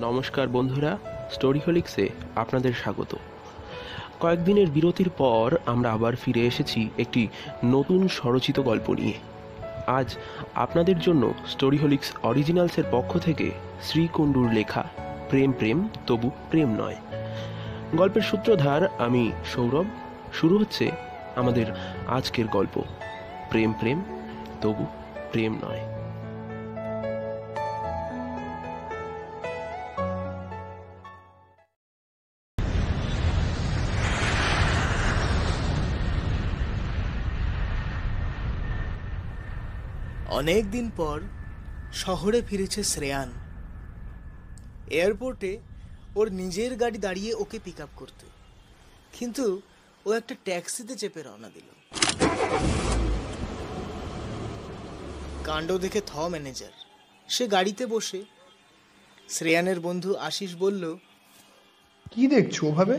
নমস্কার বন্ধুরা স্টোরি হলিক্সে আপনাদের স্বাগত। কয়েকদিনের বিরতির পর আমরা আবার ফিরে এসেছি একটি নতুন স্বরচিত গল্প নিয়ে। আজ আপনাদের জন্য স্টোরি হলিক্স অরিজিনালসের পক্ষ থেকে শ্রীকুণ্ডুর লেখা, প্রেম প্রেম, তবু প্রেম নয়। গল্পের সূত্রধার আমি সৌরভ, শুরু হচ্ছে আমাদের আজকের গল্প, প্রেম প্রেম, তবু প্রেম নয়। অনেক দিন পর শহরে ফিরেছে শ্রেয়ান। এয়ারপোর্টে ওর নিজের গাড়ি দাঁড়িয়ে ওকে পিক আপ করতে। কিন্তু ও একটা ট্যাক্সিতে চেপে রওনা দিল। কাণ্ড দেখে থ ম্যানেজার। সে গাড়িতে বসে শ্রেয়ানের বন্ধু আশিস বলল, কি দেখছ ওভাবে?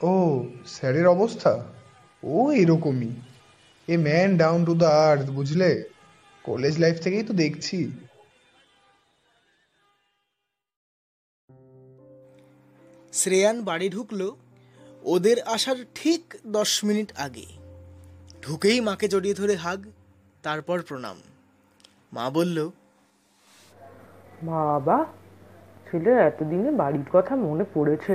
ও, স্যারের অবস্থা? ও এরকমই। A man down to the earth বুঝলে? কলেজ লাইফ থেকেই তো দেখছি। শ্রেয়ান বাড়ি ঢুকলো ওদের আসার ঠিক দশ মিনিট আগে। ঢুকেই মাকে জড়িয়ে ধরে হাগ তারপর প্রণাম। মা বলল বাবা ছেলে এতদিনে বাড়ির কথা মনে পড়েছে।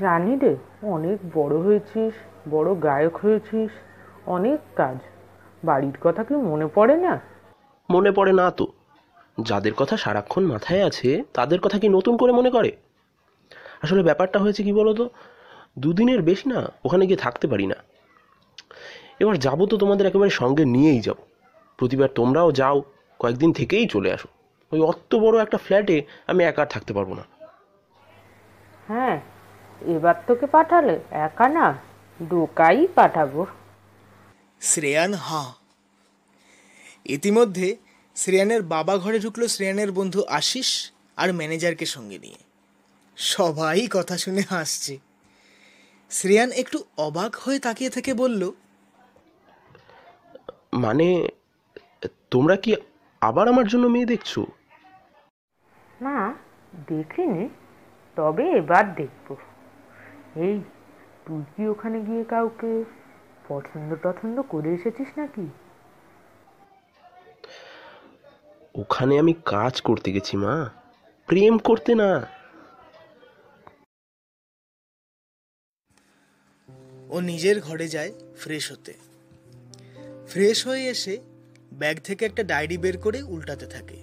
জানি রে অনেক বড় হয়েছিস বড় গায়ক হয়েছিস অনেক কাজ। বাড়ির কথা কি মনে পড়ে না? মনে পড়ে না তো। যাদের কথা সারাক্ষণ মাথায় আছে তাদের কথা কি নতুন করে মনে করে? আসলে ব্যাপারটা হয়েছে কি বলো বলতো? দুদিনের বেশি না ওখানে গিয়ে থাকতে পারি না। এবার যাব তো তোমাদের একেবারে সঙ্গে নিয়েই যাও প্রতিবার তোমরাও যাও কয়েকদিন থেকেই চলে আসো। ওই অত বড় একটা ফ্ল্যাটে আমি একা আর থাকতে পারব না। হ্যাঁ এবার তোকে পাঠালে একা না ডোকাই পাঠাবো। শ্রেয়ান হাঁ। ইতিমধ্যে শ্রেয়ানের বাবা ঘরে ঢুকলো শ্রেয়ানের বন্ধু আশিস আর ম্যানেজারকে সঙ্গে নিয়ে। সবাই কথা শুনে হাসছে। শ্রেয়ান একটু অবাক হয়ে তাকিয়ে থেকে বলল মানে তোমরা কি আবার আমার জন্য মেয়ে দেখছ? না দেখিনি তবে এবার দেখব। এই তুই কি ওখানে গিয়ে কাউকে পছন্দ টছন্দ করে এসেছিস নাকি? ওখানে আমি কাজ করতে গেছি মা। প্রেম করতে না। ও নিজের ঘরে যায় ফ্রেশ হতে। ফ্রেশ হয়ে এসে ব্যাগ থেকে একটা ডায়েরি বের করে উল্টাতে থাকে।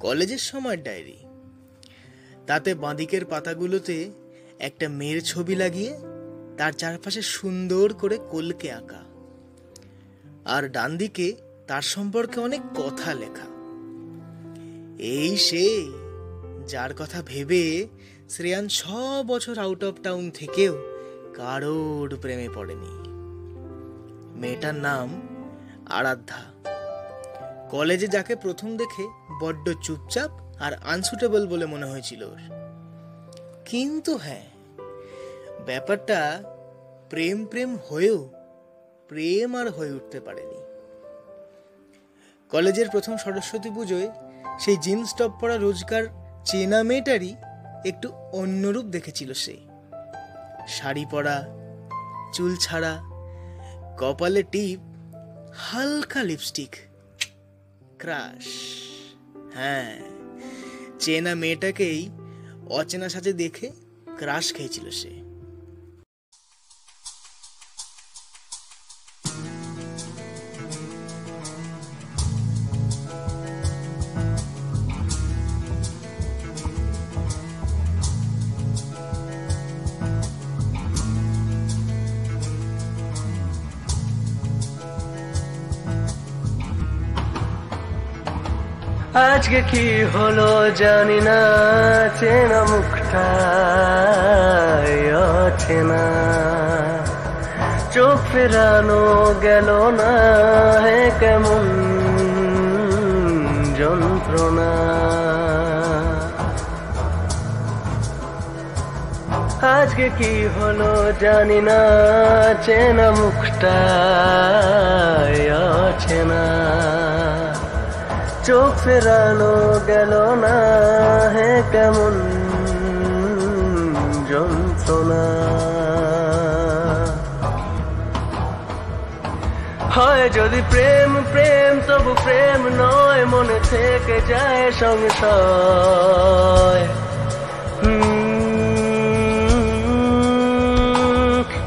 কলেজের সময় ডায়েরি তাতে বাঁদিকের পাতাগুলোতে একটা মেয়ের ছবি লাগিয়ে তার চারপাশে সুন্দর করে কলকে আঁকা। আর ডান দিকে তার সম্পর্কে অনেক কথা লেখা। এই সে যার কথা ভেবে শ্রেয়ান ছ বছর আউট অফ টাউন থেকেও কারোর প্রেমে পড়েনি। মেয়েটার নাম আরাধ্যা। কলেজে যাকে প্রথম দেখে বড্ড চুপচাপ আর আনসুটেবল বলে মনে হয়েছিল ওর। কিন্তু হ্যাঁ ব্যাপারটা প্রেম প্রেম হয়েও প্রেম আর হয়ে উঠতে পারেনি। কলেজের প্রথম সরস্বতী পুজোয় সেই জিন্স টপ পরা রোজকার চেনা মেয়েটারই একটু অন্যরূপ দেখেছিল সে। শাড়ি পরা, চুল ছাড়া, কপালে টিপ, হালকা লিপস্টিক। ক্রাশ। হ্যাঁ চেনা মেয়েটাকেই অচেনা সাজে দেখে ক্রাশ খেয়েছিল সে। আজকে কি হলো জানি না, চেনা মুখটা অচেনা চোখ ফেরানো গেল না, হে কেমন যন্ত্রণা। আজকে কি হলো জানি না, চেনা মুখটা অচেনা চোখ ফেরানো গেল না। হে কেমন যন্ত্রণা। হয় যদি প্রেম প্রেম, তবু প্রেম নয়, মনে থেকে যায় সংশয়।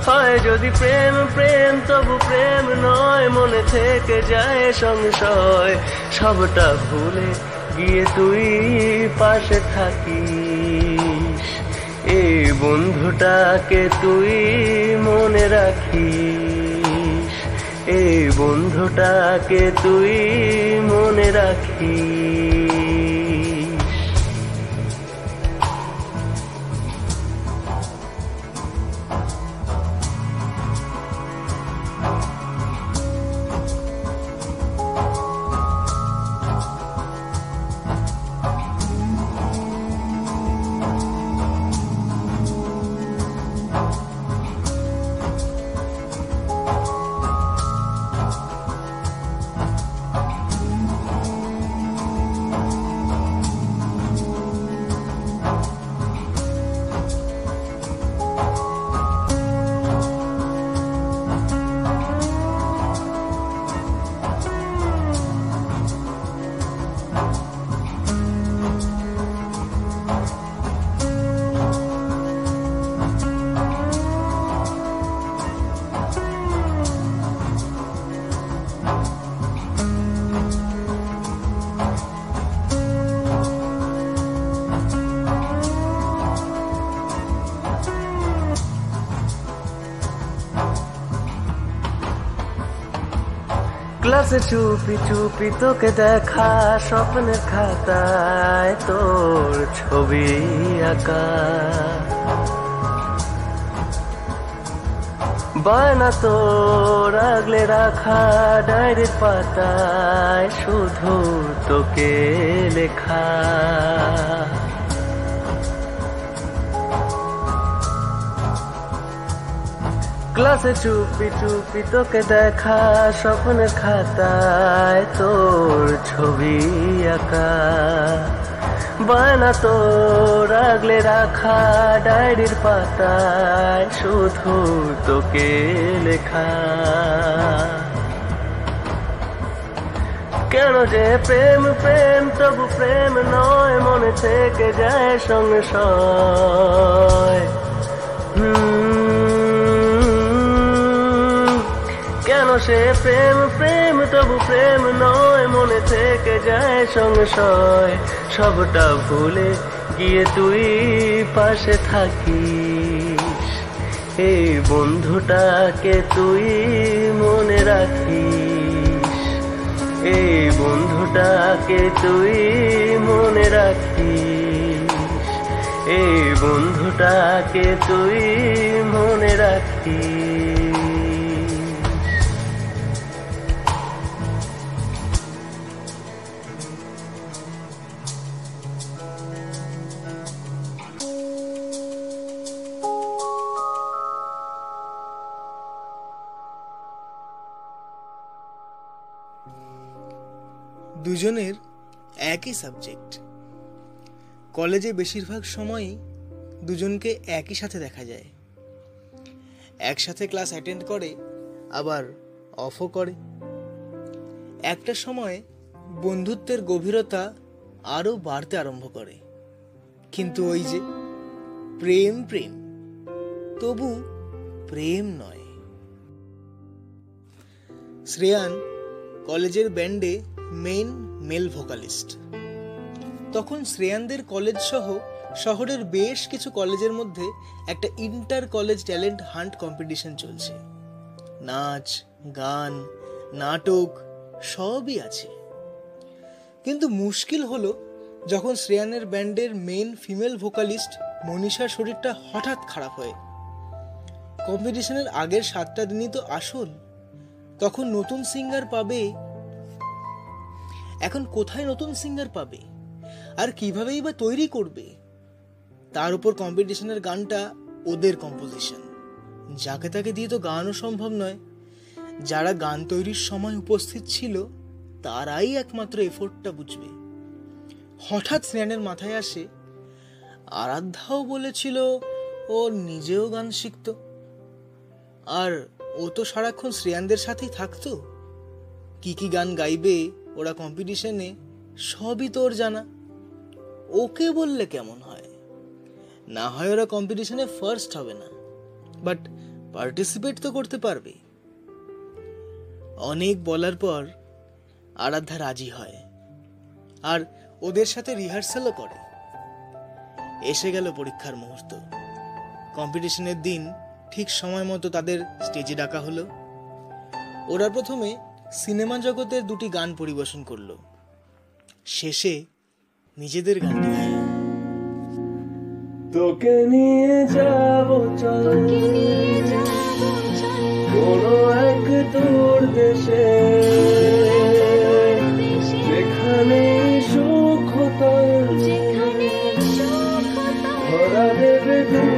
হয় যদি প্রেম প্রেম, তবু প্রেম নয়, মনে থেকে যায় সংশয়। সবটা ভুলে গিয়ে তুই পাশে থাকিস। এই বন্ধুটাকে তুই মনে রাখিস। এই বন্ধুটাকে তুই মনে রাখিস। ক্লাসে চুপি চুপি তোকে দেখা, স্বপ্নের খাতায় তোর ছবি আঁকা। বায়না তোর আগলে রাখা ডায়েরির পাতায় শুধু তোকে লেখা। ক্লাসে চুপি চুপি তোকে দেখা স্বপ্নের খাতায় তোর ছবি আঁকা। বায়না তোর আগলে রাখা ডায়েরির পাতায় শুধু তোকে লেখা। কেন যে প্রেম প্রেম তবু প্রেম নয় মনে থেকে যায় সংশয় হুম, সে প্রেম প্রেম, তবু প্রেম নয়, মনে থেকে যায় সংশয় সবটা ভুলে গিয়ে তুই পাশে থাকিস। এই বন্ধুটাকে তুই মনে রাখিস। এই বন্ধুটাকে তুই মনে রাখিস। এই বন্ধুটাকে তুই মনে রাখিস। একই সাবজেক্ট কলেজে বেশিরভাগ সময়ই দুজনকে একই সাথে দেখা যায়। একসাথে ক্লাস অ্যাটেন্ড করে, আবার অফও করে। একটা সময় বন্ধুত্বের গভীরতা আরও বাড়তে আরম্ভ করে। কিন্তু ওই যে প্রেম প্রেম, তবু প্রেম নয়। শ্রেয়ান কলেজের ব্যান্ডে মেইন মেল ভোকালিস্ট তখন শ্রেয়ানদের কলেজ সহ শহরের বেশ কিছু কলেজের মধ্যে একটা inter college talent hunt competition চলছে। নাচ, গান, নাটক সবই আছে। কিন্তু মুশকিল হলো যখন শ্রেয়ানের ব্যান্ডের মেন ফিমেল ভোকালিস্ট মনীষার শরীরটা হঠাৎ খারাপ হয়। কম্পিটিশনের আগের সাতটা দিনই তো আসল। তখন নতুন সিঙ্গার পাবে এখন কোথায় নতুন সিঙ্গার পাবে? আর কিভাবেই বা তৈরি করবে? তার উপর কম্পিটিশনের গানটা ওদের কম্পোজিশন যাকে তাকে দিয়ে তো গানও সম্ভব নয়। যারা গান তৈরির সময় উপস্থিত ছিল, তারাই একমাত্র এফোর্টটা বুঝবে। হঠাৎ স্নেহানের মাথায় আসে, আরাধ্যাও বলেছিল, ও নিজেও গান শিখতো। আর ও তো সারাক্ষণ শ্রেয়ানদের সাথেই থাকতো। কি কি গান গাইবে ওরা কম্পিটিশনে সবই তোর জানা। ওকে বললে কেমন হয়? না হয় ওরা কম্পিটিশনে ফার্স্ট হবে না। বাট পার্টিসিপেট তো করতে পারবে। অনেক বলার পর আরাধ্যা রাজি হয়। আর ওদের সাথে রিহার্সালও করে। এসে গেল পরীক্ষার মুহূর্ত। কম্পিটিশনের দিন ঠিক সময় মতো তাদের স্টেজে ডাকা হলো। ওরা প্রথমে সিনেমা জগতের দুটি গান পরিবেশন করল। শেষে নিজেদের গানটি গাইল তোকে নিয়ে যাব চল। কোনো এক তোর দেশে। যেখানে সুখ ভরা দেবে দিন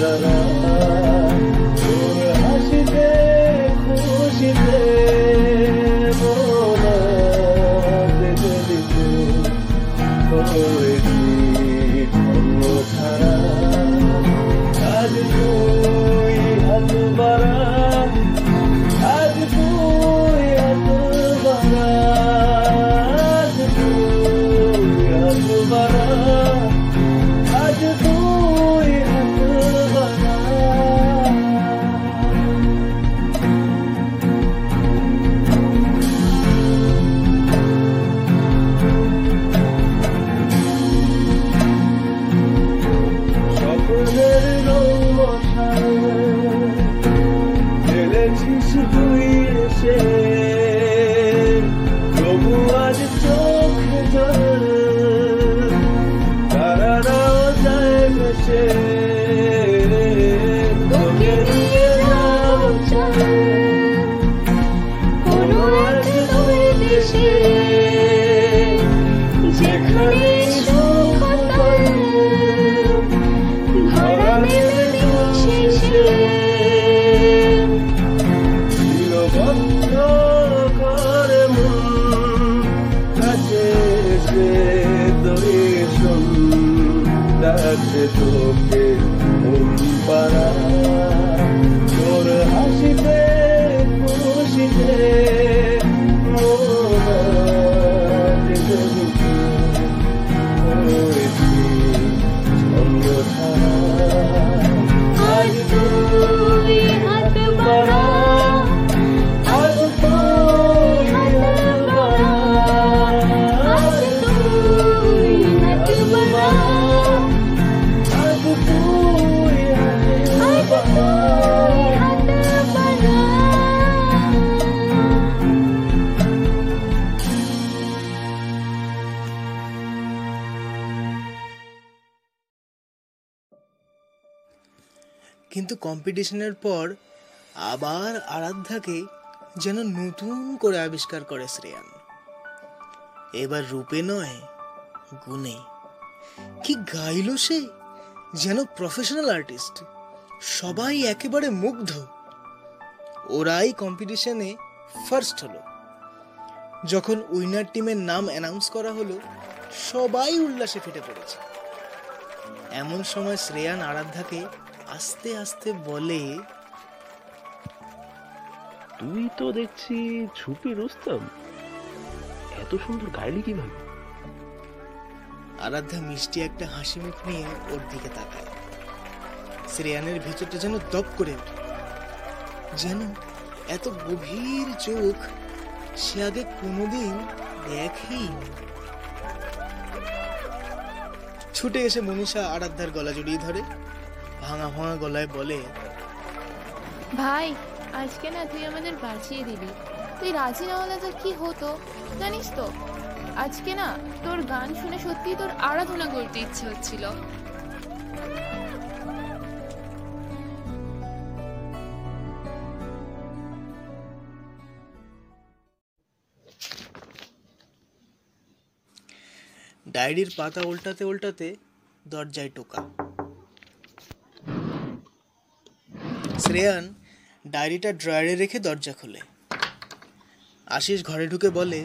এসে দাঁড়া ডাকছে তোকে মন পাড়া কম্পিটিশনের পর আবার আরাধ্যাকে যেন নতুন করে আবিষ্কার করে শ্রেয়ান। এবার রূপে নয়, গুণে। কি গাইল সে? যেন প্রফেশনাল আর্টিস্ট সবাই একেবারে মুগ্ধ। ওরাই কম্পিটিশনে ফার্স্ট হলো। যখন উইনার টিমের নাম অ্যানাউন্স করা হলো, সবাই উল্লাসে ফেটে পড়েছে। এমন সময় শ্রেয়ান আরাধ্যাকে আস্তে আস্তে বলে তুই তো দেখছি ঝুপি রুস্তম। এত সুন্দর গাইলি কীভাবে? আরাধ্যা মিষ্টি একটা হাসি মুখ নিয়ে ওর দিকে তাকায়। শ্রেয়ানের ভেতরটা যেন দপ করে ওঠে। যেন এত গভীর চোখ সে আগে কোনোদিন দেখেই ছুটে এসে মনীষা আরাধ্যার গলা জড়িয়ে ধরে। ভাঙা ভাঙা গলায় বলে ভাই আজকে না তুই আমাদের বাঁচিয়ে দিলি তুই রাজি না হলে তো কি হতো জানিস তো? আজকে না তোর গান শুনে সত্যি তোর আরাধনা করতে ইচ্ছে হচ্ছিল। ডায়েরির পাতা উল্টাতে উল্টাতে দরজায় টোকা। শ্রেয়ান ডায়েরিটা ড্রয়ারে রেখে দরজা খোলে। আশিস ঘরে ঢুকে বলে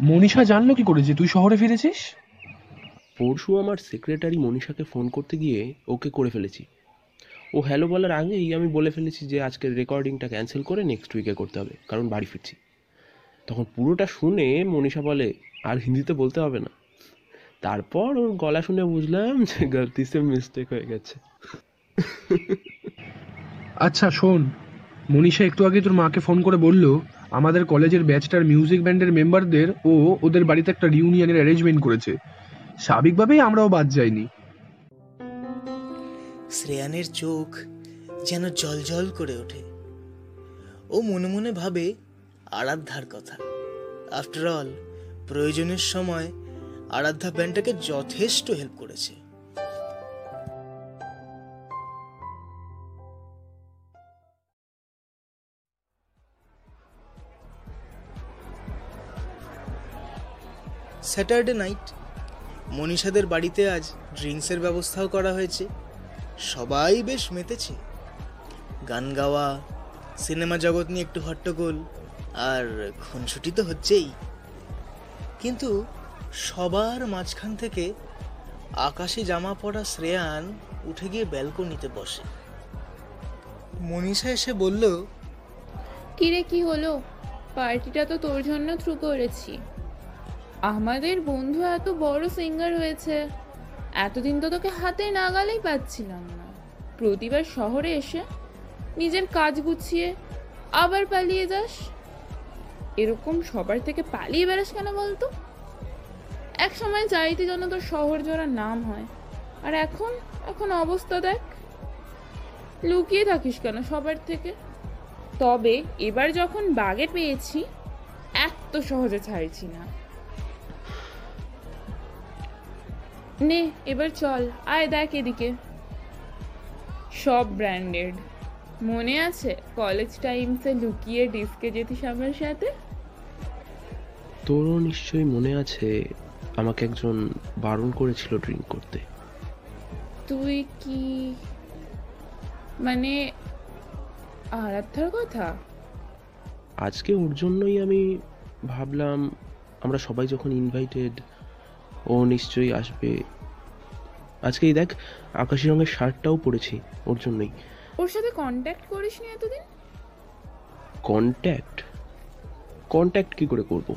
মনীষা জানলো কি করে যে তুই শহরে ফিরেছিস? পরশু আমার সেক্রেটারি মনীষাকে ফোন করতে গিয়ে ওকে করে ফেলেছি। ও হ্যালো বলার আগেই আমি বলে ফেলেছি যে আজকের রেকর্ডিংটা ক্যান্সেল করে নেক্সট উইকে করতে হবে কারণ বাড়ি ফিরছি। তখন পুরোটা শুনে মনীষা বলে আর হিন্দিতে বলতে হবে না। তারপর ওর গলা শুনে বুঝলাম যে গলতি সে মিস্টেক হয়ে গেছে। আচ্ছা শোন। মনীষা একটু আগে তোর মাকে ফোন করে বলল, আমাদের কলেজের ব্যাচটার মিউজিক ব্যান্ডের মেম্বারদের ও ওদের বাড়িতে একটা রিউনিয়নের অ্যারেঞ্জমেন্ট করেছে। স্বাভাবিকভাবেই আমরাও বাদ যাইনি। শ্রেয়ানের চোখ যেন জলজল করে ওঠে। ও মনে মনে ভাবে, আরাধ্যার কথা। আফটার অল প্রয়োজনের সময় আরাধ্যা ব্যান্ডটাকে যথেষ্ট হেল্প করেছে। Saturday night. মনীষাদের বাড়িতে আজ ড্রিঙ্কসের ব্যবস্থাও করা হয়েছে। সবাই বেশ মেতেছে। গান গাওয়া, সিনেমা জগৎ নিয়ে একটু হট্টগোল, আর খুনসুটি তো হচ্ছেই। কিন্তু সবার মাঝখান থেকে আকাশি জামা পরা শ্রেয়ান উঠে গিয়ে ব্যালকনিতে বসে। মনীষা এসে বলল, কিরে, কি হলো? পার্টিটা তো তোর জন্য থ্রু করেছি। আমাদের বন্ধু এত বড় সিঙ্গার হয়েছে। এতদিন তো তোকে হাতে নাগালেই পাচ্ছিলাম না। প্রতিবার শহরে এসে নিজের কাজ গুছিয়ে আবার পালিয়ে যাস। এরকম সবার থেকে পালিয়ে বেড়াস কেন বলতো? এক সময় চাইতে যেন তোর শহর জোড়া নাম হয়। আর এখন এখন অবস্থা দেখ। লুকিয়ে থাকিস কেন সবার থেকে? তবে এবার যখন বাগে পেয়েছি, এত সহজে ছাড়ছি না। নে এবার চল। আয় দেখ এদিকে। সব ব্র্যান্ডেড। মনে আছে? কলেজ টাইমসে লুকিয়ে ডিস্কে যেতিস আমার সাথে? তোরও নিশ্চয়ই মনে আছে আমাকে একজন বারণ করেছিল ড্রিঙ্ক করতে। তুই কি মানে আরাধ্যার কথা? আজকে ওর জন্যই আমি ভাবলাম আমরা সবাই যখন ইনভাইটেড ও নিশ্চয়ই আসবে। আজকেই দেখ আকাশি রঙের শার্টটাও পরেছি ওর জন্যই। ওর সাথে কন্ট্যাক্ট করিসনি এতদিন? কন্ট্যাক্ট কন্ট্যাক্ট কি করে করব?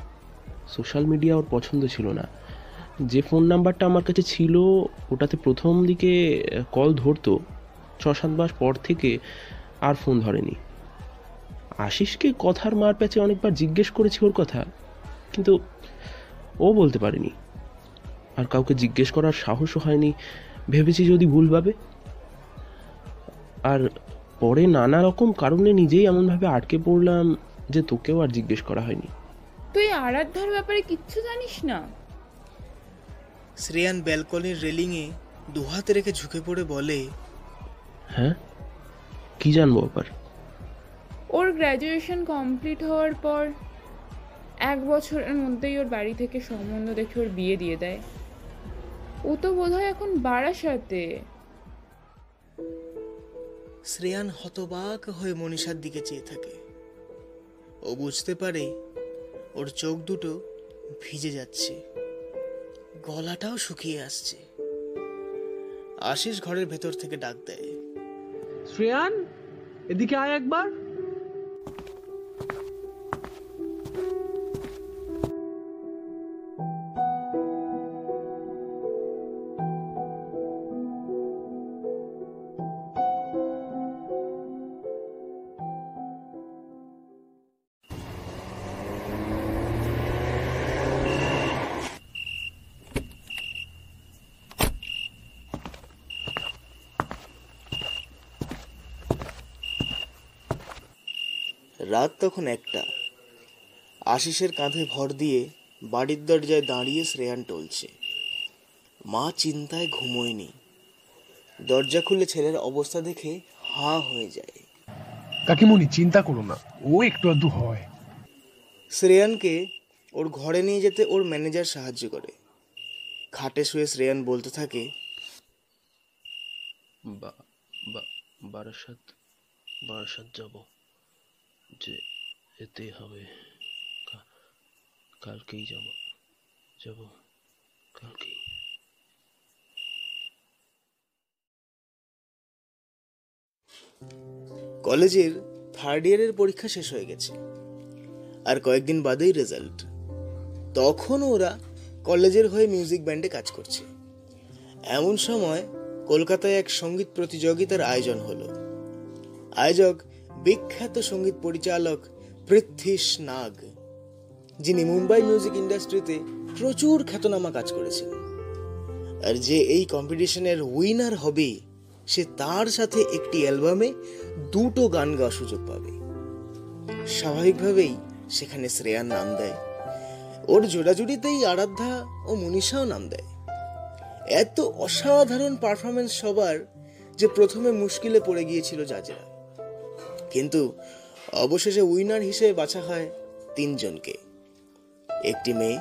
সোশ্যাল মিডিয়া ওর পছন্দ ছিল না। যে ফোন নাম্বারটা আমার কাছে ছিল ওটাতে প্রথম দিকে কল ধরতো। ছ সাত মাস পর থেকে আর ফোন ধরেনি। আশিসকে কথার মার প্যাচে অনেকবার জিজ্ঞেস করেছি ওর কথা কিন্তু ও বলতে পারেনি। আর কাউকে জিজ্ঞেস করার সাহসও হয়নি। ভেবেছি যদি ভুল ভাবে। আর পরে নানা রকম কারণে নিজেই এমনভাবে আটকে পড়লাম যে তোকেও আর জিজ্ঞেস করা হয়নি। তুই আরাধ্যার ব্যাপারে কিচ্ছু জানিস না? শ্রেয়ান ব্যালকনির রেলিংয়ে দুহাতে রেখে ঝুঁকে পড়ে বলে হ্যাঁ? কি জানব আবার? ওর গ্র্যাজুয়েশন কমপ্লিট হওয়ার পর এক বছরের মধ্যেই ওর বাড়ি থেকে সম্বন্ধ দেখে ওর বিয়ে দিয়ে দেয়। ও তো বোধহয় এখন বারাসাতে। শ্রেয়ান হতবাক হয়ে মনীষার দিকে চেয়ে থাকে। ও বুঝতে পারে ওর চোখ দুটো ভিজে যাচ্ছে। গলাটাও শুকিয়ে আসছে। আশিস ঘরের ভেতর থেকে ডাক দেয়। শ্রেয়ান এদিকে আয় একবার। রাত তখন একটা। আশিসের কাঁধে ভর দিয়ে বাড়ির দরজায় দাঁড়িয়ে শ্রেয়ান টলছে। মা চিন্তায় ঘুমোয়নি। দরজা খুলে ছেলের অবস্থা দেখে হা হয়ে যায়। কাকিমণি চিন্তা করো না ও একটু আধটু হয়। শ্রেয়ানকে ওর ঘরে নিয়ে যেতে ওর ম্যানেজার সাহায্য করে। খাটে শুয়ে শ্রেয়ান বলতে থাকে বা বা বারাসাত বারাসাত যাব। যে যেতে হবে। কালকেই যাব। যাব কালকেই। কলেজের থার্ড ইয়ারের পরীক্ষা শেষ হয়ে গেছে। আর কয়েকদিন বাদেই রেজাল্ট তখন ওরা কলেজের হয়ে মিউজিক ব্যান্ডে কাজ করছে। এমন সময় কলকাতায় এক সংগীত প্রতিযোগিতার আয়োজন হলো। আয়োজক বিখ্যাত সংগীত পরিচালক পৃথ্বীশ নাগ, যিনি মুম্বাই মিউজিক ইন্ডাস্ট্রিতে প্রচুর খ্যাতনামা কাজ করেছেন। আর যে এই কম্পিটিশনের উইনার হবে, সে তার সাথে একটি অ্যালবামে দুটো গান গাওয়ার সুযোগ পাবে। স্বাভাবিকভাবেই সেখানে শ্রেয়ার নাম দেয়। ওর জোড়াজুড়িতেই আরাধ্যা ও মনীষাও নাম দেয়। এত অসাধারণ পারফরমেন্স সবার যে প্রথমে মুশকিলে পড়ে গিয়েছিল জাজেরা। কিন্তু অবশেষে উইনার হিসেবে বাছা হয় তিনজনকে। একটি মেয়ে,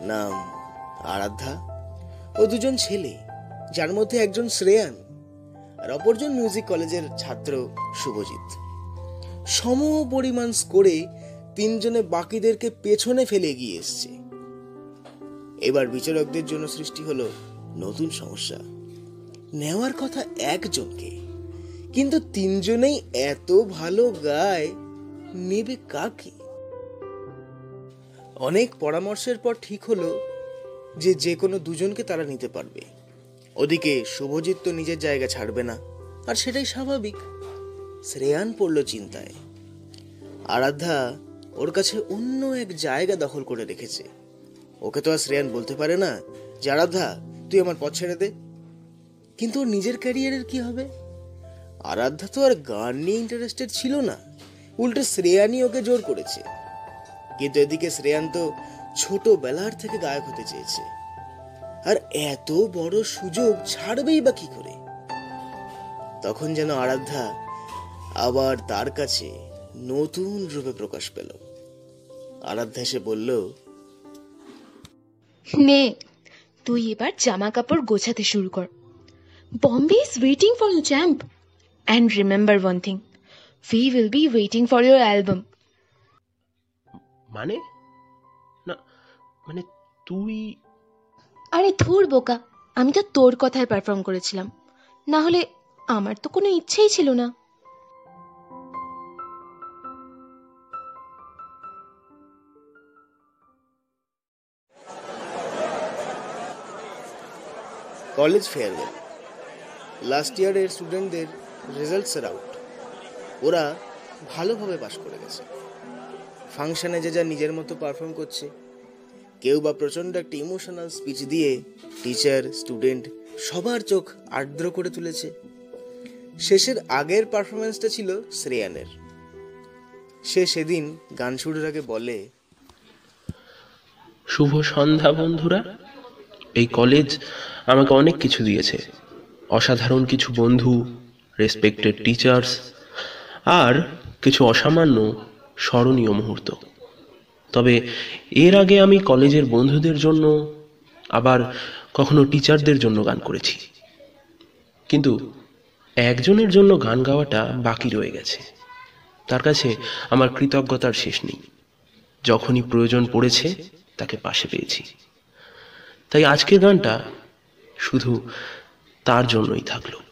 নাম আরাধ্যা, ও দুজন ছেলে, যার মধ্যে একজন শ্রেয়ান আর অপরজন মিউজিক কলেজের ছাত্র শুভজিৎ। সম পরিমাণ স্কোরে তিনজনে বাকিদেরকে পেছনে ফেলে এগিয়ে এসছে। এবার বিচারকদের জন্য সৃষ্টি হলো নতুন সমস্যা। নেওয়ার কথা একজনকে কিন্তু তিনজনেই এত ভালো গায়, নেবে কাকে? অনেক পরামর্শের পর ঠিক হলো যে যে কোনো দুজনকে তারা নিতে পারবে। ওদিকে শুভজিৎ তো নিজের জায়গা ছাড়বে না, আর সেটাই স্বাভাবিক। শ্রেয়ান পড়ল চিন্তায়। আরাধ্যা ওর কাছে অন্য এক জায়গা দখল করে রেখেছে। ওকে তো আর শ্রেয়ান বলতে পারে না যে, আরাধ্যা, তুই আমার পথ ছেড়ে দে। কিন্তু ওর নিজের ক্যারিয়ারের কি হবে? আরাধ্যা তো আর গান নিয়ে ইন্টারেস্টেড ছিল না। উল্টে শ্রেয়ানই ওকে জোর করেছে। কিন্তু এদিকে শ্রেয়ান তো ছোটবেলার থেকে গায়ক হতে চেয়েছে। আর এত বড় সুযোগ ছাড়বেই বা কি করে? তখন যেন আরাধ্যা আবার তার কাছে নতুন রূপে প্রকাশ পেল। আরাধ্যা এসে বলল, নে, তুই এবার জামা কাপড় গোছাতে শুরু কর। Bombay is waiting for you champ and remember one thing we will be waiting for your album মানে? না মানে তুই আরে ধুর বোকা। আমি তো তোর কথায় পারফর্ম করেছিলাম। না হলে আমার তো কোনো ইচ্ছেই ছিল না। কলেজ ফেয়ারওয়েল লাস্ট ইয়ারের স্টুডেন্টদের রেজাল্টস এর আউট ওরা ভালোভাবে পাশ করে গেছে। ফাংশনে যে যা নিজের মতো পারফর্ম করছে, কেউ বা প্রচণ্ড একটা ইমোশনাল স্পিচ দিয়ে টিচার স্টুডেন্ট সবার চোখ আর্দ্র করে তুলেছে। শেষের আগের পারফরমেন্সটা ছিল শ্রেয়ানের। সে সেদিন গান শুরুর আগে বলে, শুভ সন্ধ্যা বন্ধুরা, এই কলেজ আমাকে অনেক কিছু দিয়েছে। অসাধারণ কিছু বন্ধু রেসপেক্টেড টিচার্স আর কিছু অসামান্য স্মরণীয় মুহূর্ত। তবে এর আগে আমি কলেজের বন্ধুদের জন্য, আবার কখনো টিচারদের জন্য গান করেছি। কিন্তু একজনের জন্য গান গাওয়াটা বাকি রয়ে গেছে। তার কাছে আমার কৃতজ্ঞতার শেষ নেই। যখনই প্রয়োজন পড়েছে, তাকে পাশে পেয়েছি। তাই আজকের গানটা শুধু তার জন্যই থাকল।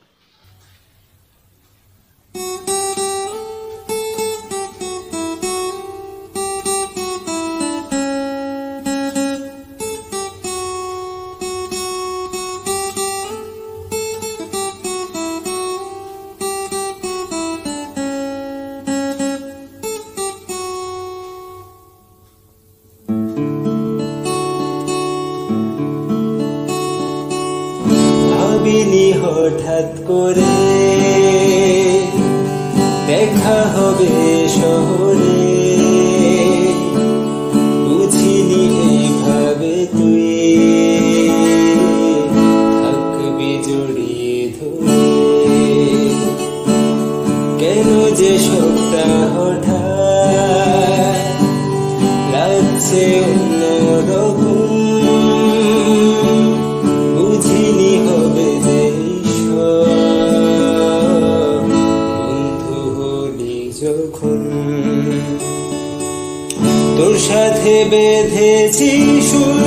বেঁধেছি সুর।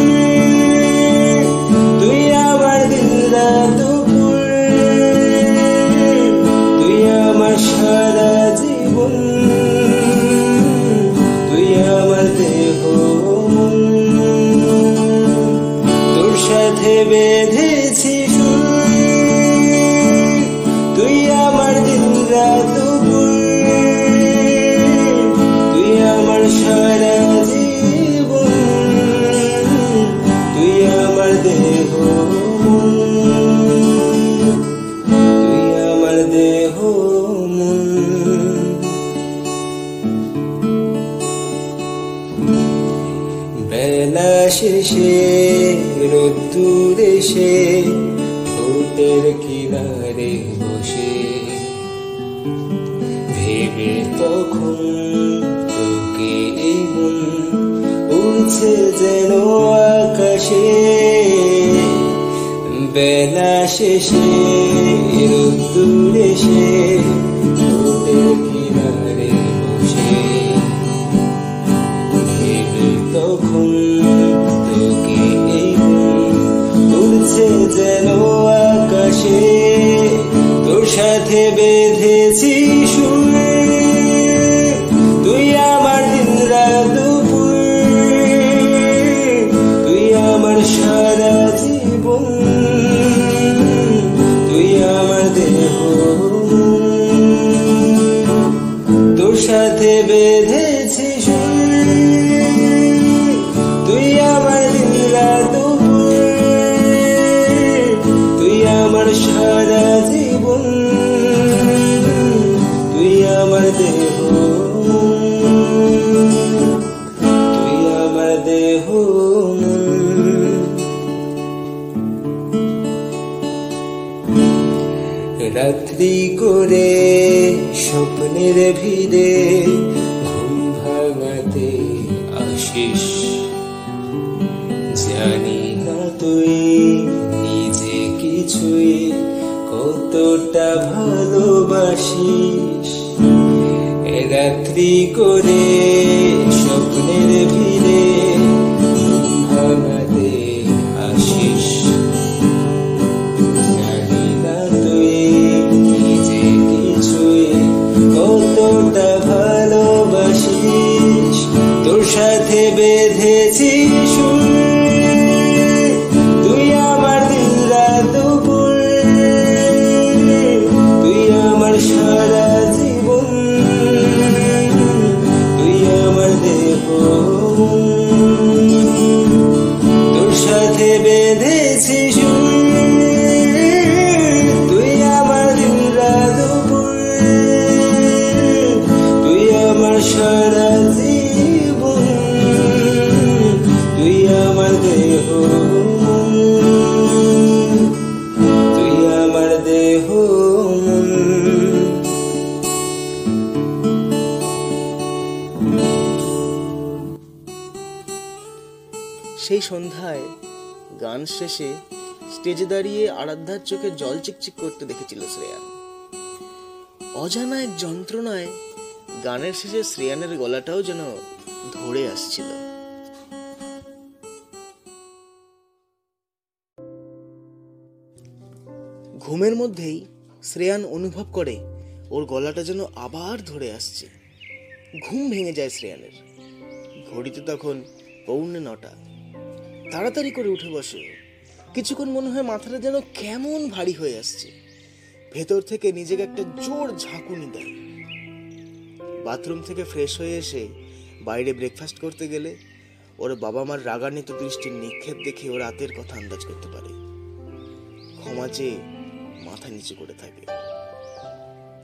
তুই আমার দিন দুপুর। তুই আমার সারা জীবন। তুই আমার দেহ তোর সাথে বেঁধেছি zeno akashi bela sheshi irudure sheshi বেঁধেছি তুই আমার রাত দুপুর তুই আমার সারা জীবন। তুই আমার দেহ। তুই আমার দেহ। রাত্রি করে স্বপ্নের ভিড়ে কতটা ভালোবাসিস? রাত্রি করে স্বপ্নের শেষে স্টেজে দাঁড়িয়ে আরাধ্যার চোখে জল চিকচিক করতে দেখেছিল শ্রেয়ান। অজানা এক যন্ত্রণায় গানের শেষে শ্রেয়ানের গলাটাও যেন ধরে আসছিল। ঘুমের মধ্যেই শ্রেয়ান অনুভব করে, ওর গলাটা যেন আবার ধরে আসছে। ঘুম ভেঙে যায় শ্রেয়ানের। ঘড়িতে তখন পৌনে নটা। তাড়াতাড়ি করে উঠে বসে। কিছুক্ষণ মনে হয় মাথাটা যেন কেমন ভারী হয়ে আসছে। ভেতর থেকে নিজেকে একটা জোর ঝাঁকুনি দেয়। বাথরুম থেকে ফ্রেশ হয়ে এসে বাইরে ব্রেকফাস্ট করতে গেলে ওর বাবা মার রাগান্বিত দৃষ্টির নিক্ষেপ দেখে ও রাতের কথা আন্দাজ করতে পারে। ক্ষমা চেয়ে মাথা নিচু করে থাকে।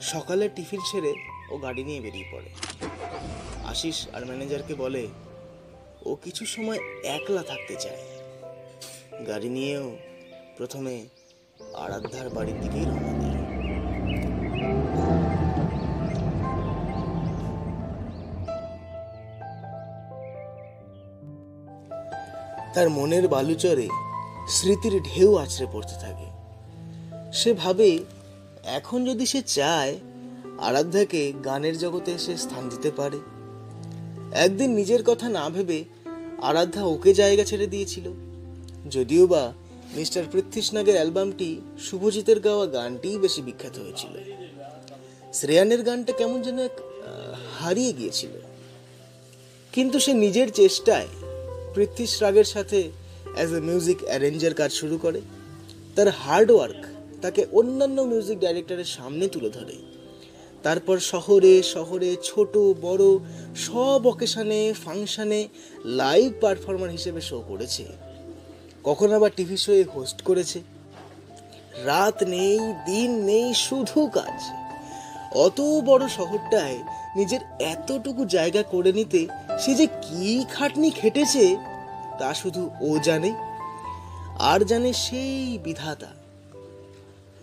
সকালে টিফিন সেরে ও গাড়ি নিয়ে বেরিয়ে পড়ে। আশিস আর ম্যানেজারকে বলে, ও কিছু সময় একলা থাকতে চায়। গাড়ি নিয়েও প্রথমে আরাধ্যার বাড়ির দিকেই রওনা দেয় তার মনের বালুচরে স্মৃতির ঢেউ আছড়ে পড়তে থাকে। সে ভাবে, এখন যদি সে চায়, আরাধ্যাকে গানের জগতে সে স্থান দিতে পারে। একদিন নিজের কথা না ভেবে আরাধ্যা ওকে জায়গা ছেড়ে দিয়েছিল। যদিও বা মিস্টার পৃথ্বীশ নাগের অ্যালবামটি শুভজিতের গাওয়া গানটিই বেশি বিখ্যাত হয়েছিল। শ্রেয়ানের গানটা কেমন যেন এক হারিয়ে গিয়েছিল। কিন্তু সে নিজের চেষ্টায় পৃথ্বীশ রাগের সাথে অ্যাজ এ মিউজিক অ্যারেঞ্জার কাজ শুরু করে। তার হার্ড ওয়ার্ক তাকে অন্যান্য মিউজিক ডাইরেক্টরের সামনে তুলে ধরে। তারপর শহরে শহরে, ছোট, বড় সব অকেশানে ফাংশানে লাইভ পারফর্মার হিসেবে শো করেছে। কখন আবার টিভি শোয়ে হোস্ট করেছে? রাত নেই, দিন নেই, শুধু কাজ। অত বড় শহরটায় নিজের এতটুকু জায়গা করে নিতে সে যে কি খাটনি খেটেছে, তা শুধু ও জানে। আর জানে সেই বিধাতা।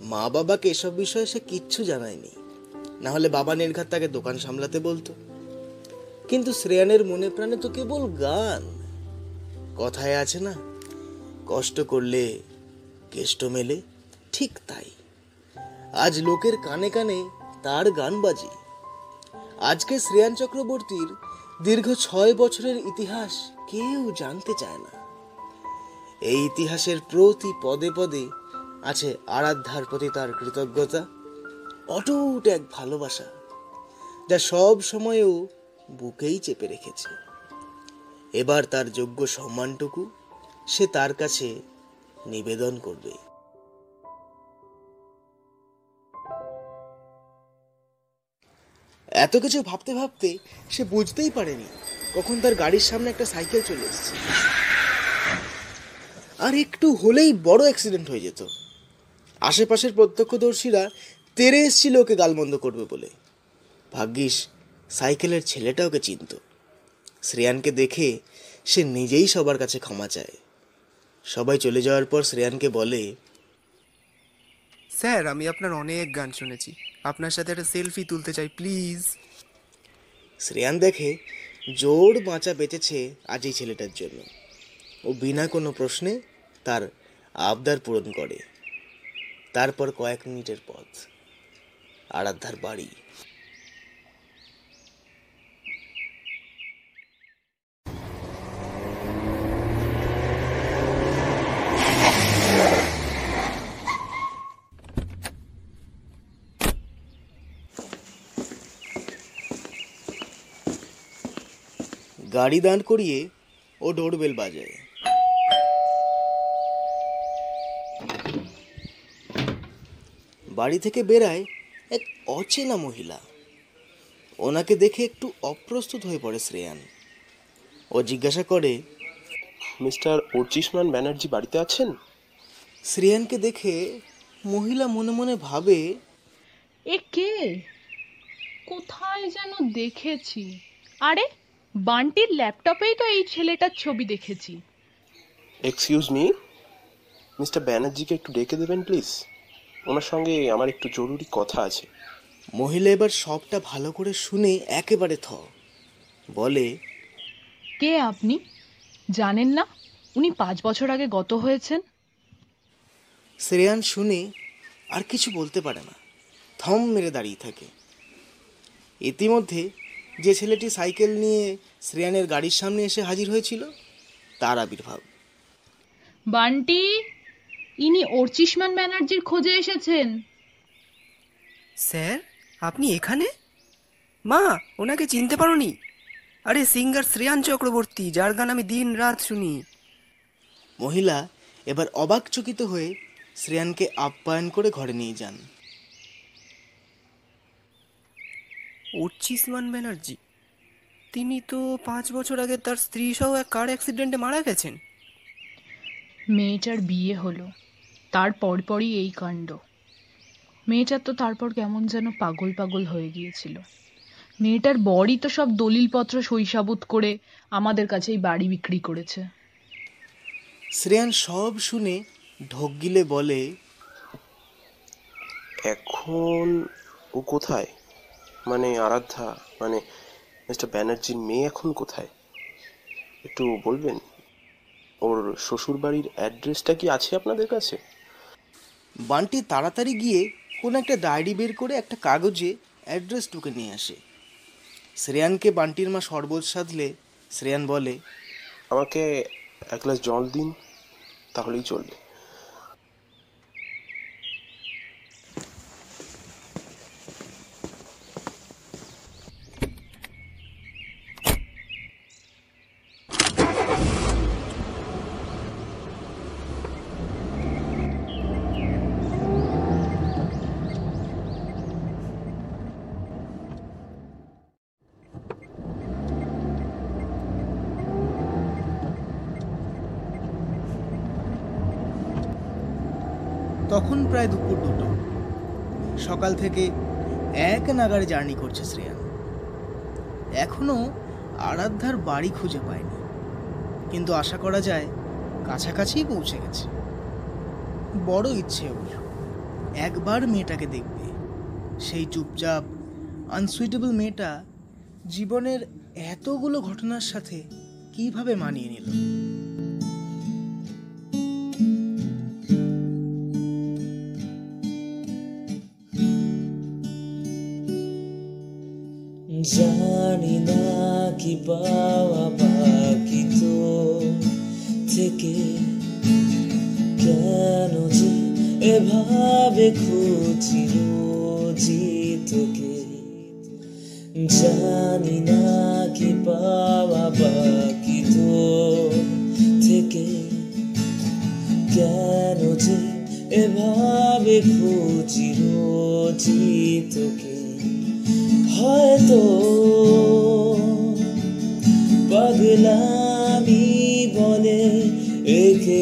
মা বাবাকে এসব বিষয়ে সে কিচ্ছু জানায়নি। না হলে বাবা নির্ঘাত তাকে দোকান সামলাতে বলতো। কিন্তু শ্রেয়ানের মনে প্রাণে তো কেবল গান। কথায় আছে না কষ্ট করলে কেষ্ট মেলে, ঠিক তাই। আজ লোকের কানে কানে তার গান বাজে। আজকে শ্রেয়ান চক্রবর্তীর দীর্ঘ ছয় বছরের ইতিহাস কেউ জানতে চায় না। এই ইতিহাসের প্রতি পদে পদে আছে আরাধ্যার প্রতি তার কৃতজ্ঞতা, অটুট এক ভালোবাসা, যা সব সময়েও বুকেই চেপে রেখেছে। এবার তার যোগ্য সম্মানটুকু সে তার কাছে নিবেদন করবে। এত কিছু ভাবতে ভাবতে সে বুঝতেই পারেনি কখন তার গাড়ির সামনে একটা সাইকেল চলে এসেছে। আর একটু হলেই বড় অ্যাক্সিডেন্ট হয়ে যেত। আশেপাশের প্রত্যক্ষদর্শীরা তেরে এসেছিল ওকে গালমন্দ করবে বলে। ভাগ্যিস, সাইকেলের ছেলেটা ওকে চিনত। শ্রেয়ানকে দেখে সে নিজেই সবার কাছে ক্ষমা চায়। সবাই চলে যাওয়ার পর শ্রেয়ানকে বলে স্যার আমি আপনার অনেক গান শুনেছি। আপনার সাথে একটা সেলফি তুলতে চাই প্লিজ। শ্রেয়ান দেখে জোর বাঁচা বেঁচেছে আজ এই ছেলেটার জন্য। ও বিনা কোনো প্রশ্নে তার আবদার পূরণ করে। তারপর কয়েক মিনিটের পথ আরাধ্যার বাড়ি। গাড়ি দাঁড় করিয়ে ও ডোরবেল বাজায় বাড়ি থেকে বেরায় এক অচেনা মহিলা। ওনাকে দেখে একটু অপ্রস্তুত হয়ে পড়ে শ্রেয়ান। ও জিজ্ঞাসা করে মিস্টার অর্চিষ্মান ব্যানার্জি বাড়িতে আছেন? শ্রেয়ানকে দেখে মহিলা মনে মনে ভাবে এ কে? কোথায় যেন দেখেছি। আরে বান্টির ল্যাপটপেই তো এই ছেলেটার ছবি দেখেছি। এক্সকিউজ মি মিস্টার ব্যানার্জিকে একটু ডেকে দেবেন প্লিজ ওনার সঙ্গে আমার একটু জরুরি কথা আছে। মহিলা এবার সবটা ভালো করে শুনে একেবারে থ। বলে কে আপনি? জানেন না? উনি পাঁচ বছর আগে গত হয়েছেন। শ্রেয়ান শুনে আর কিছু বলতে পারে না। থম মেরে দাঁড়িয়ে থাকে। ইতিমধ্যে যে ছেলেটি সাইকেল নিয়ে শ্রেয়ানের গাড়ির সামনে এসে হাজির হয়েছিল তার আবির্ভাব। বান্টি ইনি অর্চিষ্মান ব্যানার্জির খোঁজে এসেছেন। স্যার আপনি এখানে? মা ওনাকে চিনতে পারোনি। আরে সিঙ্গার শ্রেয়ান চক্রবর্তী যার গান আমি দিন রাত শুনি। মহিলা এবার অবাকচকিত হয়ে শ্রেয়ানকে আপ্যায়ন করে ঘরে নিয়ে যান। অর্চিসমান ব্যানার্জি। তিনি তো পাঁচ বছর আগে তার স্ত্রী সহ এক কার অ্যাক্সিডেন্টে মারা গেছেন। মেয়েটার বিয়ে হলো। তার পরপরই এই কাণ্ড। মেয়েটার তো তারপর কেমন যেন পাগল পাগল হয়ে গিয়েছিল। মেয়েটার বরই তো সব দলিলপত্র সইসাবুত করে আমাদের কাছেই বাড়ি বিক্রি করেছে। শ্রেয়ান সব শুনে ঢোক গিলে বলে এখন ও কোথায়? মানে আরাধ্যা মানে মিস্টার ব্যানার্জির মেয়ে এখন কোথায়? একটু বলবেন? ওর শ্বশুর বাড়ির অ্যাড্রেসটা কি আছে আপনাদের কাছে? বান্টি তাড়াতাড়ি গিয়ে কোন একটা ডায়েরি বের করে একটা কাগজে অ্যাড্রেস টুকে নিয়ে আসে। শ্রেয়ানকে বান্টির মা শরবত সাধলে শ্রেয়ান বলে আমাকে এক গ্লাস জল দিন তাহলেই চলবে তখন প্রায় দুপুর দুটো সকাল থেকে এক নাগারে জার্নি করছে শ্রেয়ান এখনও আরাধ্যার বাড়ি খুঁজে পায়নি। কিন্তু আশা করা যায় কাছাকাছিই পৌঁছে গেছে। বড় ইচ্ছে ওর। একবার মেয়েটাকে দেখবে। সেই চুপচাপ আনসুইটেবল মেয়েটা জীবনের এতগুলো ঘটনার সাথে কীভাবে মানিয়ে নিল? এভাবে খুঁজি রোজি জানি না কি পাওয়া বাকি তো থেকে। কেন যে এভাবে খুঁজি রোজি হয়তো পাগলামি বলে একে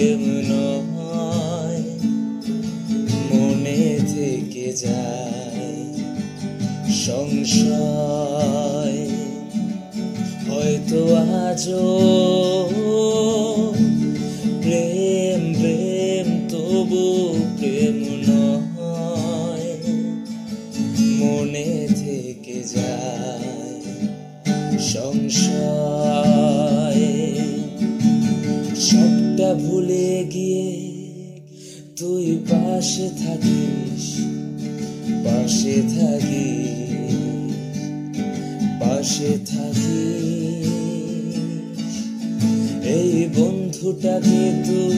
প্রেম নয় মনে থেকে যায় সংশয়। হয়তো আজও বন্ধুটাকে তুই মনে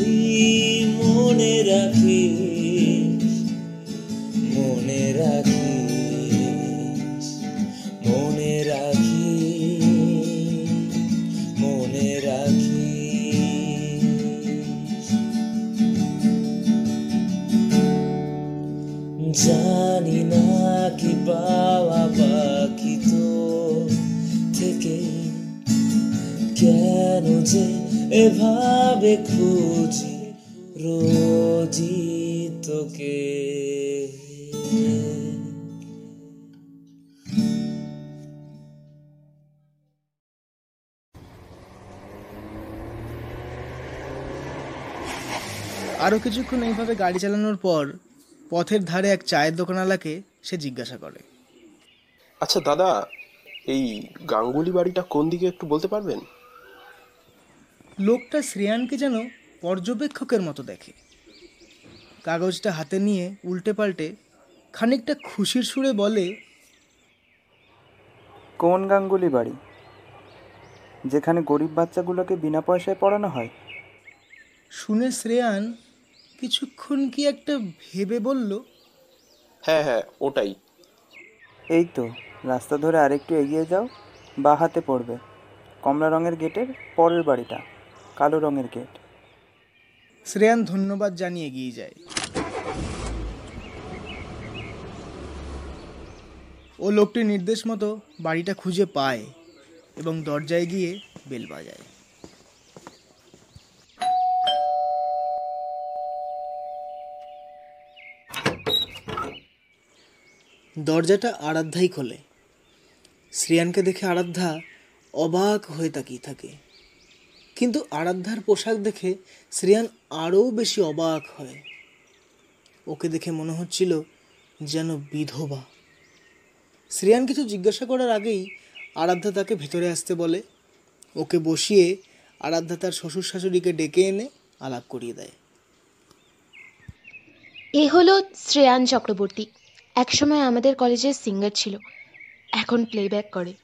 এইভাবে গাড়ি চালানোর পর পথের ধারে এক চায়ের দোকানওয়ালাকে সে জিজ্ঞাসা করে। আচ্ছা দাদা এই গাঙ্গুলি বাড়িটা কোন দিকে একটু বলতে পারবেন? লোকটা শ্রেয়ানকে যেন পর্যবেক্ষকের মতো দেখে। কাগজটা হাতে নিয়ে উল্টে পাল্টে খানিকটা খুশির সুরে বলে কোন গাঙ্গুলি বাড়ি? যেখানে গরিব বাচ্চাগুলোকে বিনা পয়সায় পড়ানো হয়? শুনে শ্রেয়ান কিছুক্ষণ কি একটা ভেবে বলল? হ্যাঁ হ্যাঁ ওটাই। এই তো রাস্তা ধরে আরেকটু এগিয়ে যাও বা হাতে পড়বে। কমলা রঙের গেটের পরের বাড়িটা কালো রঙের গেট। শ্রেয়ান ধন্যবাদ জানিয়ে এগিয়ে যায়। ও লোকটির নির্দেশ মতো বাড়িটা খুঁজে পায় এবং দরজায় গিয়ে বেল বাজায়। দরজাটা আরাধ্যাই খোলে। শ্রেয়ানকে দেখে আরাধ্যা অবাক হয়ে তাকিয়ে থাকে। কিন্তু আরাধ্যার পোশাক দেখে শ্রেয়ান আরও বেশি অবাক হয়। ওকে দেখে মনে হচ্ছিল যেন বিধবা। শ্রেয়ান কিছু জিজ্ঞাসা করার আগেই আরাধ্যা তাকে ভেতরে আসতে বলে। ওকে বসিয়ে আরাধ্যা তার শ্বশুর শাশুড়িকে ডেকে এনে আলাপ করিয়ে দেয়। এ হলো শ্রেয়ান চক্রবর্তী। একসময় আমাদের কলেজের সিঙ্গার ছিল। এখন প্লেব্যাক করে।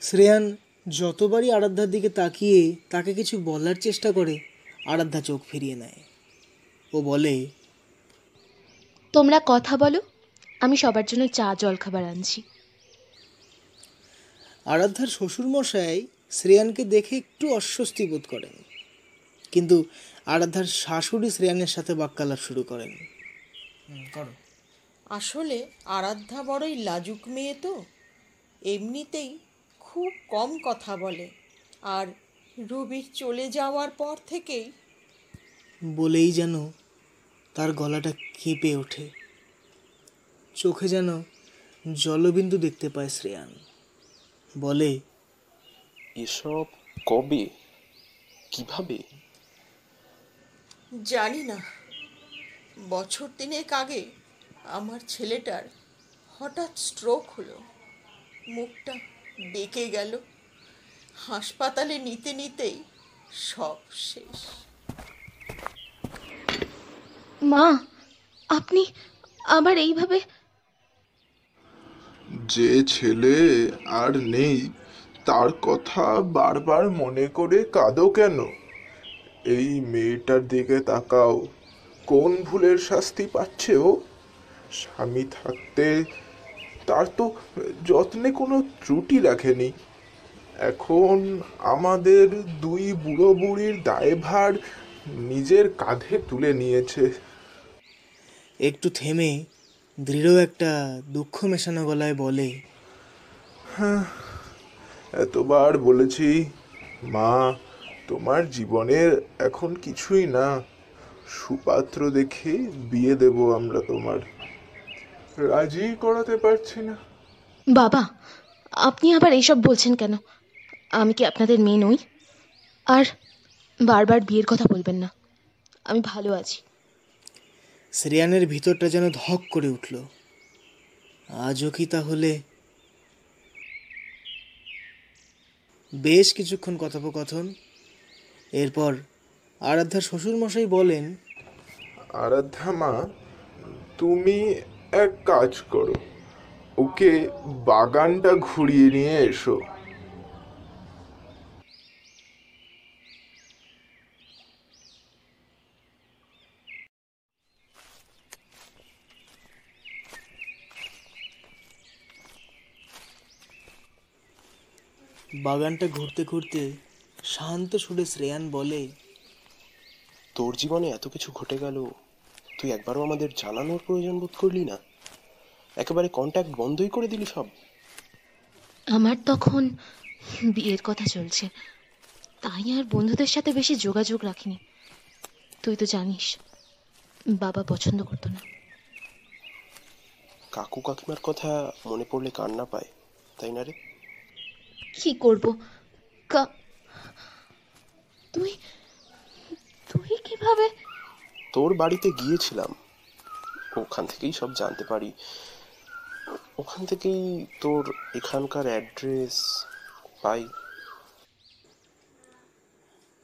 শ্রেয়ান যতবারই আরাধ্যার দিকে তাকিয়ে তাকে কিছু বলার চেষ্টা করে আরাধ্যা চোখ ফিরিয়ে নেয়। ও বলে তোমরা কথা বলো আমি সবার জন্য চা জল খাবার আনছি। আরাধ্যার শ্বশুরমশাই শ্রেয়ানকে দেখে একটু অস্বস্তি বোধ করেন। কিন্তু আরাধ্যার শাশুড়ি শ্রেয়ানের সাথে বাক্যালাপ শুরু করেন। করো। আসলে আরাধ্যা বড়ই লাজুক মেয়ে তো। এমনিতেই খুব কম কথা বলে। আর রবির চলে যাওয়ার পর থেকেই বলেই যেন তার গলাটা কেঁপে ওঠে। চোখে যেন জলবিন্দু দেখতে পায় শ্রেয়ান। বলে এসব কবে? কীভাবে? জানি না। বছর তিনেক আগে আমার ছেলেটার হঠাৎ স্ট্রোক হলো। মুখটা বেঁকে গেল। হাসপাতালে নিতে নিতেই সব শেষ। মা আপনি আবার এইভাবে যে ছেলে আর নেই তার কথা বারবার মনে করে কাঁদো কেন? এই মেয়েটার দিকে তাকাও। কোন ভুলের শাস্তি পাচ্ছে ও? স্বামী থাকতে তার তো যত্নে কোনো ত্রুটি রাখেনি। এখন আমাদের দুই বুড়ো বুড়ির দায়ভার নিজের কাঁধে তুলে নিয়েছে। একটু থেমে দৃঢ় একটা দুঃখ মেশানো গলায় বলে হ্যাঁ এতবার বলেছি মা তোমার জীবনের এখন কিছুই না। সুপাত্র দেখে বিয়ে দেব আমরা তোমার। রাজি করাতে পারছি না। বাবা আপনি আবার এইসব বলছেন কেন? আমি কি আপনাদের মেয়ে নই? আর বারবার বিয়ের কথা বলবেন না। আমি ভালো আছি। শ্রেয়ানের ভিতরটা যেন ধক করে উঠল। আজও কি তাহলে বেশ কিছুক্ষণ কথোপকথন? এরপর আরাধ্যার শ্বশুরমশাই বলেন আরাধ্যা মা তুমি এক কাজ করো। ওকে বাগানটা ঘুরিয়ে নিয়ে এসো। বাগানটা ঘুরতে ঘুরতে শান্ত সুরে শ্রেয়ান বলে তোর জীবনে এত কিছু ঘটে গেল। তুই একবারও আমাদের জানানোর প্রয়োজন বোধ করলি না? একেবারে কন্ট্যাক্ট বন্ধই করে দিলি সব। আমার তখন বিয়ের কথা চলছে। তাই আর বন্ধুদের সাথে বেশি যোগাযোগ রাখিনি। তুই তো জানিস বাবা পছন্দ করতো না। কাকু কাকিমার কথা মনে পড়লে কান্না পায় তাই না রে? কি করব? কা তুই তুই কীভাবে তোর বাড়িতে গিয়েছিলাম। ওখান থেকেই সব জানতে পারি। ওখান থেকেই তোর এখানকার অ্যাড্রেস পাই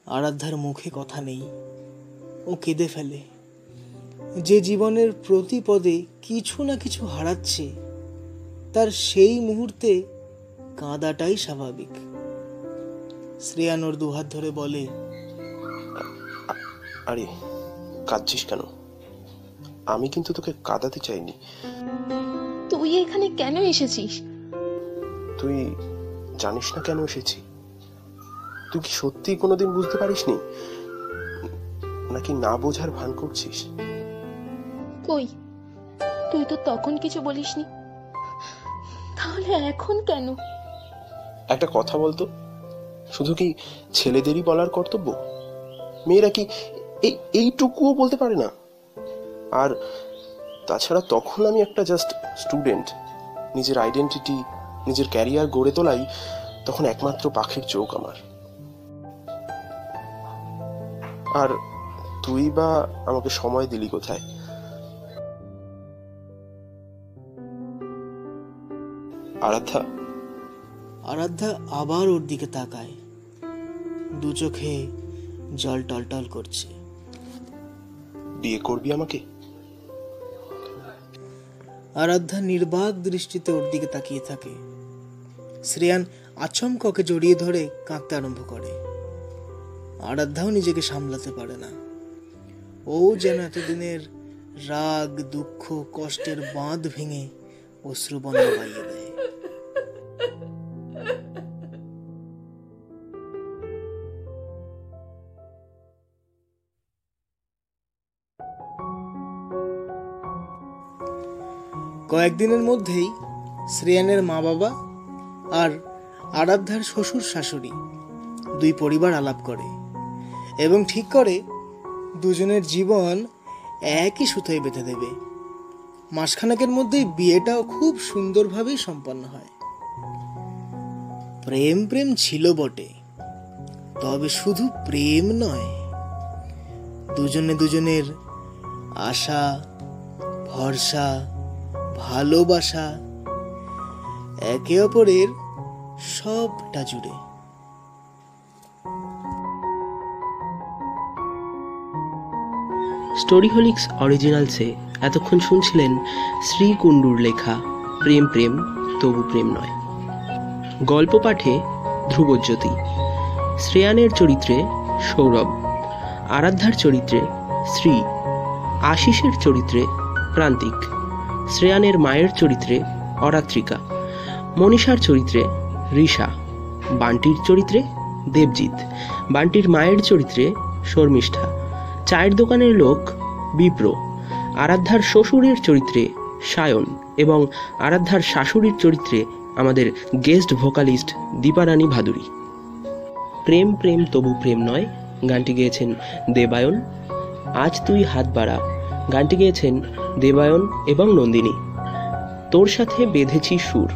আরাধ্যার মুখে কথা নেই। ও কেঁদে ফেলে। যে জীবনের প্রতি পদে কিছু না কিছু হারাচ্ছে তার সেই মুহূর্তে কাঁদাটাই স্বাভাবিক। শ্রেয়ান ওর দুহাত ধরে বলে আরে কাঁদছিস কেন? আমি কিন্তু তোকে কাঁদাতে চাইনি। তুই এখানে কেন এসেছিস? তুই জানিস না কেন এসেছি? তুই কি সত্যি কোনোদিন বুঝতে পারিসনি? নাকি না বোঝার ভান করছিস? কই? তুই তো তখন কিছু বলিসনি। তাহলে এখন কেন? একটা কথা বলতো? শুধু কি ছেলেদেরই বলার কর্তব্য? মেয়েরা কি এই, এইটুকুও বলতে পারে না। আর তাছাড়া তখন আমি একটা জাস্ট স্টুডেন্ট নিজের আইডেন্টিটি নিজের ক্যারিয়ার গড়ে তোলাই তখন একমাত্র পাখির চোখ আমার। আর তুই বা আমাকে সময় দিলি কোথায়? আরাধ্যা। আরাধ্যা আবার ওর দিকে তাকায়। দু চোখে জল টলটল করছে। বিয়ে করবি আমাকে? আরাধ্যা নির্বাক দৃষ্টিতে ওর দিকে তাকিয়ে থাকে। শ্রেয়ান আচমকা ওকে জড়িয়ে ধরে কাঁদতে আরম্ভ করে। আরাধ্যাও নিজেকে সামলাতে পারে না। ও যেন এতদিনের রাগ, দুঃখ, কষ্টের বাঁধ ভেঙে অশ্রু বন্যা বাইয়ে কয়েকদিনের মধ্যেই শ্রেয়ানের মা বাবা আর আরাধ্যার শ্বশুর শাশুড়ি দুই পরিবার আলাপ করে এবং ঠিক করে দুজনের জীবন একই সুতোয় বেঁধে দেবে। মাসখানেকের মধ্যেই বিয়েটাও খুব সুন্দরভাবেই সম্পন্ন হয়। প্রেম প্রেম ছিল বটে, তবে শুধু প্রেম নয়, দুজনে দুজনের আশা, ভরসা ভালোবাসা একে অপরের সবটা জুড়ে। স্টোরিহোলিক্স অরিজিনালসে এতক্ষণ শুনছিলেন শ্রী কুণ্ডুর লেখা, প্রেম প্রেম, তবু প্রেম নয়। গল্প পাঠে ধ্রুবজ্যোতি, শ্রেয়ানের চরিত্রে সৌরভ, আরাধ্যার চরিত্রে শ্রী, আশিসের চরিত্রে প্রান্তিক। শ্রেয়ানের মায়ের চরিত্রে অরাত্রিকা, মনীষার চরিত্রে ঋষা বান্টির চরিত্রে দেবজিৎ, বান্টির মায়ের চরিত্রে শর্মিষ্ঠা, চায়ের দোকানের লোক বিপ্র, আরাধ্যার শ্বশুরের চরিত্রে সায়ন এবং আরাধ্যার শাশুড়ির চরিত্রে আমাদের গেস্ট ভোকালিস্ট দীপারানী ভাদুরী। প্রেম প্রেম, তবু প্রেম নয়, গানটি গেয়েছেন দেবায়ন। আজ তুই হাত বাড়া, গানটি গেয়েছেন দেবায়ন এবং নন্দিনী। তোর সাথে বেঁধেছি সুর।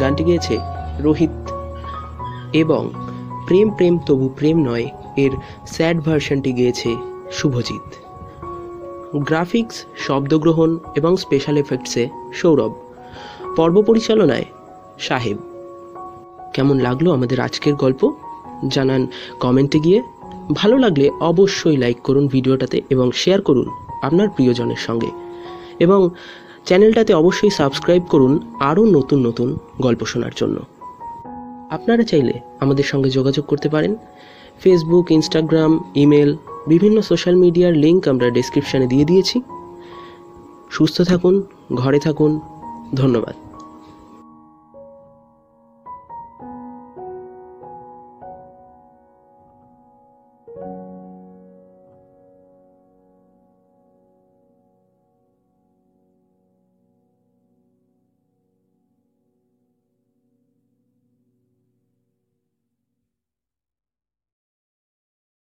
গানটি গেয়েছে রোহিত। এবং প্রেম প্রেম তবু প্রেম নয়, এর স্যাড ভার্সনটি গেয়েছে শুভজিৎ। গ্রাফিক্স, শব্দগ্রহণ এবং স্পেশাল এফেক্টসে সৌরভ। পর্ব পরিচালনায় সাহেব। কেমন লাগল আমাদের আজকের গল্প? জানান কমেন্টে গিয়ে। ভালো লাগলে অবশ্যই লাইক করুন ভিডিওটাতে এবং শেয়ার করুন আপনার প্রিয়জনের সঙ্গে। এবং চ্যানেলটাতে অবশ্যই সাবস্ক্রাইব করুন আরও নতুন নতুন গল্প শোনার জন্য। আপনারা চাইলে আমাদের সঙ্গে যোগাযোগ করতে পারেন। ফেসবুক ইনস্টাগ্রাম ইমেল বিভিন্ন সোশ্যাল মিডিয়ার লিঙ্ক আমরা ডেসক্রিপশানে দিয়ে দিয়েছি। সুস্থ থাকুন, ঘরে থাকুন। ধন্যবাদ।